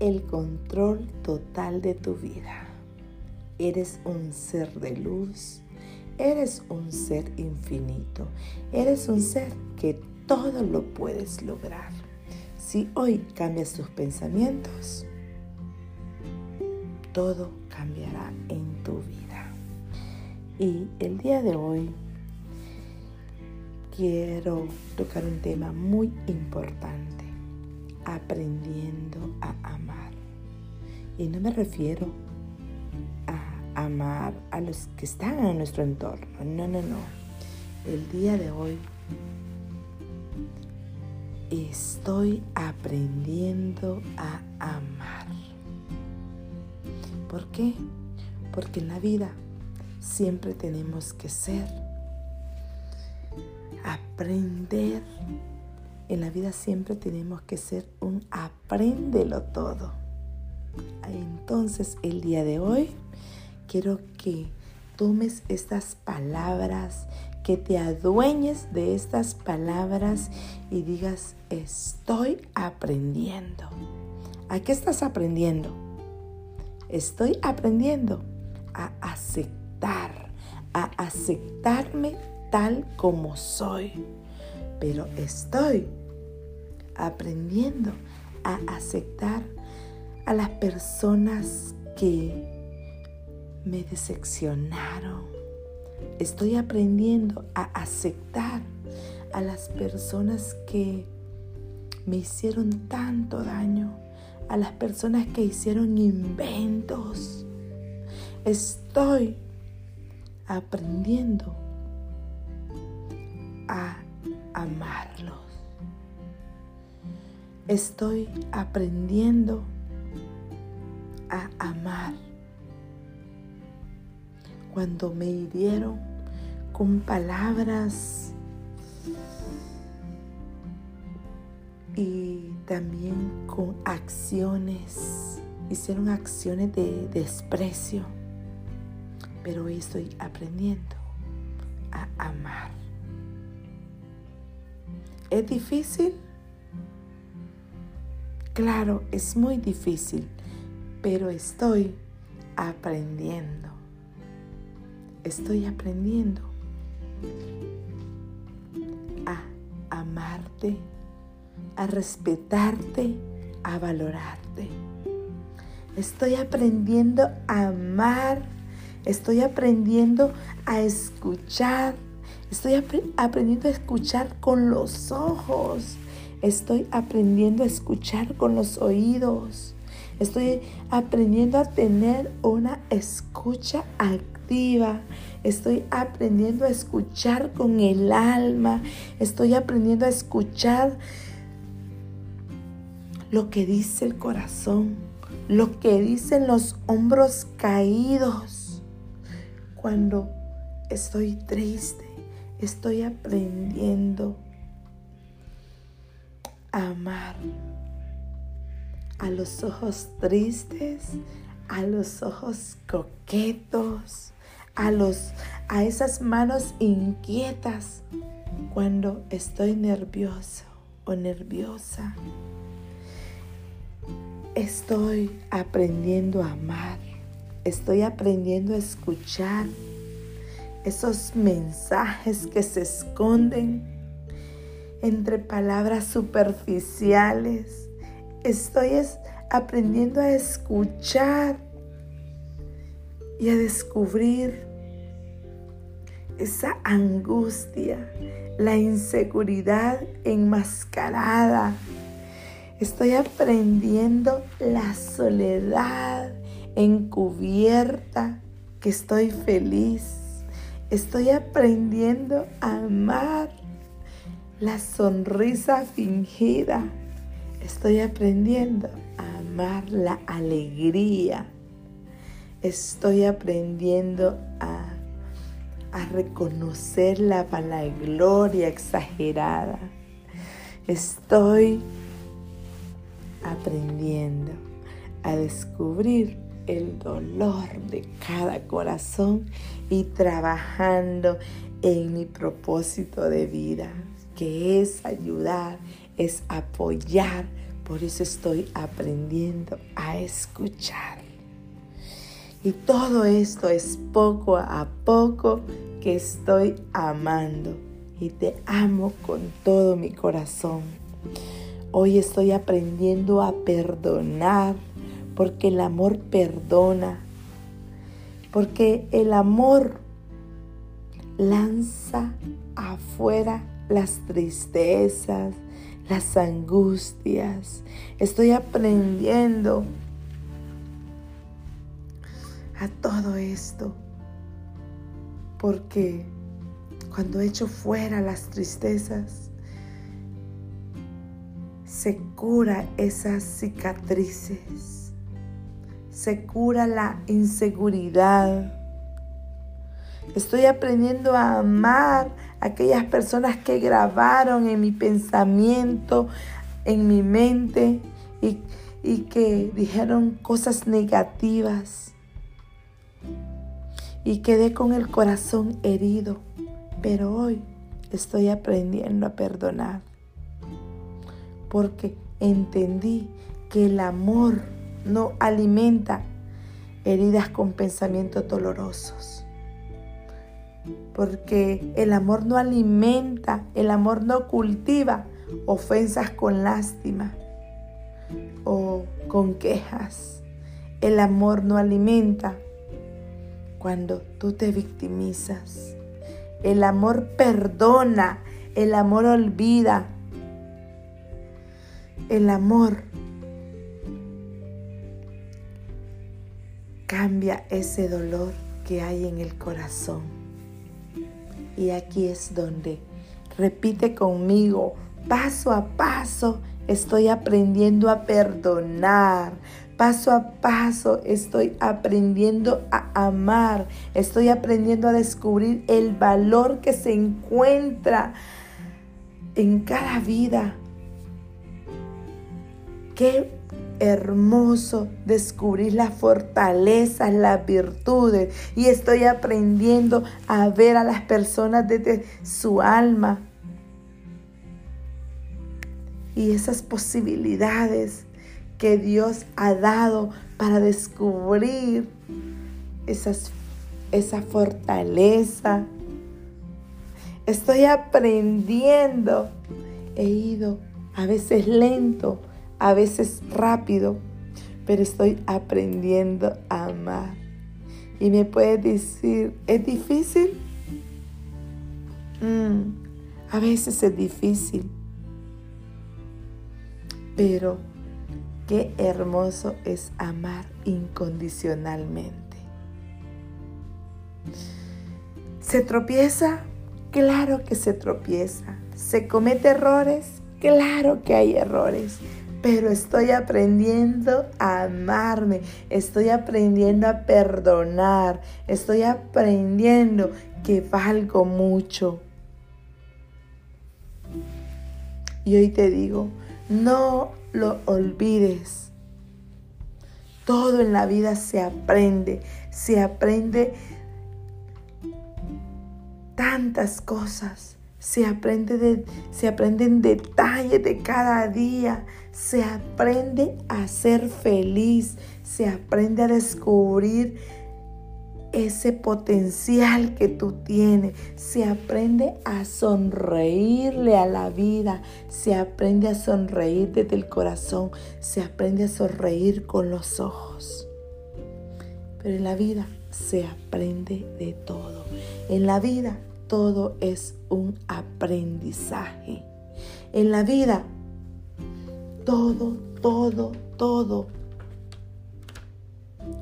el control total de tu vida. Eres un ser de luz, eres un ser infinito, eres un ser que todo lo puedes lograr. Si hoy cambias tus pensamientos, todo cambiará en tu vida. Y el día de hoy quiero tocar un tema muy importante, aprendiendo a amar. Y no me refiero a amar a los que están en nuestro entorno, no, no, no. El día de hoy estoy aprendiendo a amar. ¿Por qué? Porque en la vida siempre tenemos que ser, aprender. En la vida siempre tenemos que ser un apréndelo todo. Entonces el día de hoy quiero que tomes estas palabras, que te adueñes de estas palabras y digas, estoy aprendiendo. ¿A qué estás aprendiendo? Estoy aprendiendo a aceptar, a aceptarme tal como soy. Pero estoy aprendiendo a aceptar a las personas que me decepcionaron. Estoy aprendiendo a aceptar a las personas que me hicieron tanto daño, a las personas que hicieron inventos. Estoy aprendiendo amarlos. Estoy aprendiendo a amar. Cuando me hirieron con palabras y también con acciones, hicieron acciones de desprecio, pero hoy estoy aprendiendo a amar. ¿Es difícil? Claro, es muy difícil, pero estoy aprendiendo. Estoy aprendiendo a amarte, a respetarte, a valorarte. Estoy aprendiendo a amar, estoy aprendiendo a escuchar, estoy aprendiendo a escuchar con los ojos, estoy aprendiendo a escuchar con los oídos. Estoy aprendiendo a tener una escucha activa. Estoy aprendiendo a escuchar con el alma. Estoy aprendiendo a escuchar lo que dice el corazón, lo que dicen los hombros caídos. Cuando estoy triste, estoy aprendiendo a amar a los ojos tristes, a los ojos coquetos, a los a esas manos inquietas cuando estoy nervioso o nerviosa. Estoy aprendiendo a amar. Estoy aprendiendo a escuchar esos mensajes que se esconden entre palabras superficiales estoy aprendiendo a escuchar y a descubrir esa angustia, la inseguridad enmascarada. Estoy aprendiendo la soledad encubierta, que estoy feliz. Estoy aprendiendo a amar la sonrisa fingida Estoy aprendiendo a amar la alegría. Estoy aprendiendo a, a reconocer la vanagloria exagerada. Estoy aprendiendo a descubrir el dolor de cada corazón y trabajando en mi propósito de vida, que es ayudar, es apoyar, Por eso estoy aprendiendo a escuchar. Y todo esto es poco a poco que estoy amando. Y te amo con todo mi corazón. Hoy estoy aprendiendo a perdonar porque el amor perdona. Porque el amor lanza afuera las tristezas, las angustias. Estoy aprendiendo a todo esto porque cuando echo fuera las tristezas, se cura esas cicatrices, se cura la inseguridad. Estoy aprendiendo a amar a aquellas personas que grabaron en mi pensamiento, en mi mente y, y que dijeron cosas negativas. Y quedé con el corazón herido, pero hoy estoy aprendiendo a perdonar porque entendí que el amor no alimenta heridas con pensamientos dolorosos. Porque el amor no alimenta, el amor no cultiva ofensas con lástima o con quejas. El amor no alimenta cuando tú te victimizas. El amor perdona, el amor olvida, el amor cambia ese dolor que hay en el corazón. Y aquí es donde repite conmigo, paso a paso estoy aprendiendo a perdonar. Paso a paso estoy aprendiendo a amar. Estoy aprendiendo a descubrir el valor que se encuentra en cada vida. Qué hermoso descubrir las fortalezas, las virtudes. Y estoy aprendiendo a ver a las personas desde su alma. Y esas posibilidades que Dios ha dado para descubrir esas, esa fortaleza. Estoy aprendiendo. He ido a veces lento, a veces rápido, pero estoy aprendiendo a amar. Y me puedes decir, ¿es difícil? Mm, a veces es difícil, pero qué hermoso es amar incondicionalmente. ¿Se tropieza? Claro que se tropieza. ¿Se comete errores? Claro que hay errores pero estoy aprendiendo a amarme, estoy aprendiendo a perdonar, estoy aprendiendo que valgo mucho. Y hoy te digo, no lo olvides. Todo en la vida se aprende, se aprende tantas cosas se aprende, de, se detalles de cada día, se aprende a ser feliz, se aprende a descubrir ese potencial que tú tienes, se aprende a sonreírle a la vida, se aprende a sonreír desde el corazón, se aprende a sonreír con los ojos. Pero en la vida se aprende de todo. En la vida todo es un aprendizaje. En la vida, todo, todo, todo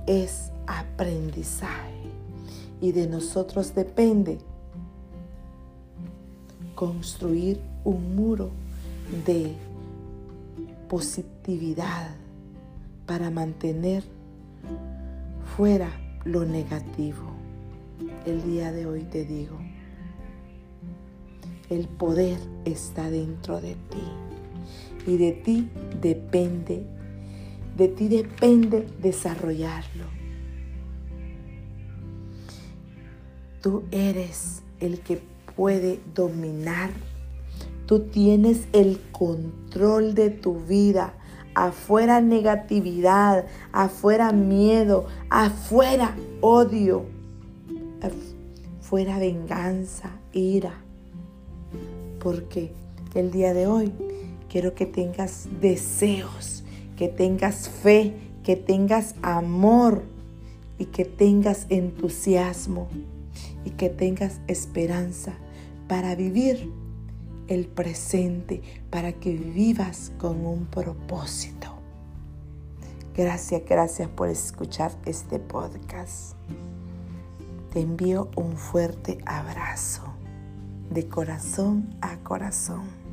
es aprendizaje. Y de nosotros depende construir un muro de positividad para mantener fuera lo negativo. El día de hoy te digo, el poder está dentro de ti y de ti depende, de ti depende desarrollarlo. Tú eres el que puede dominar. Tú tienes el control de tu vida. afuera negatividad, afuera miedo, afuera odio, afuera venganza, ira. Porque el día de hoy quiero que tengas deseos, que tengas fe, que tengas amor y que tengas entusiasmo y que tengas esperanza para vivir el presente, para que vivas con un propósito. Gracias, gracias por escuchar este podcast. Te envío un fuerte abrazo de corazón a corazón.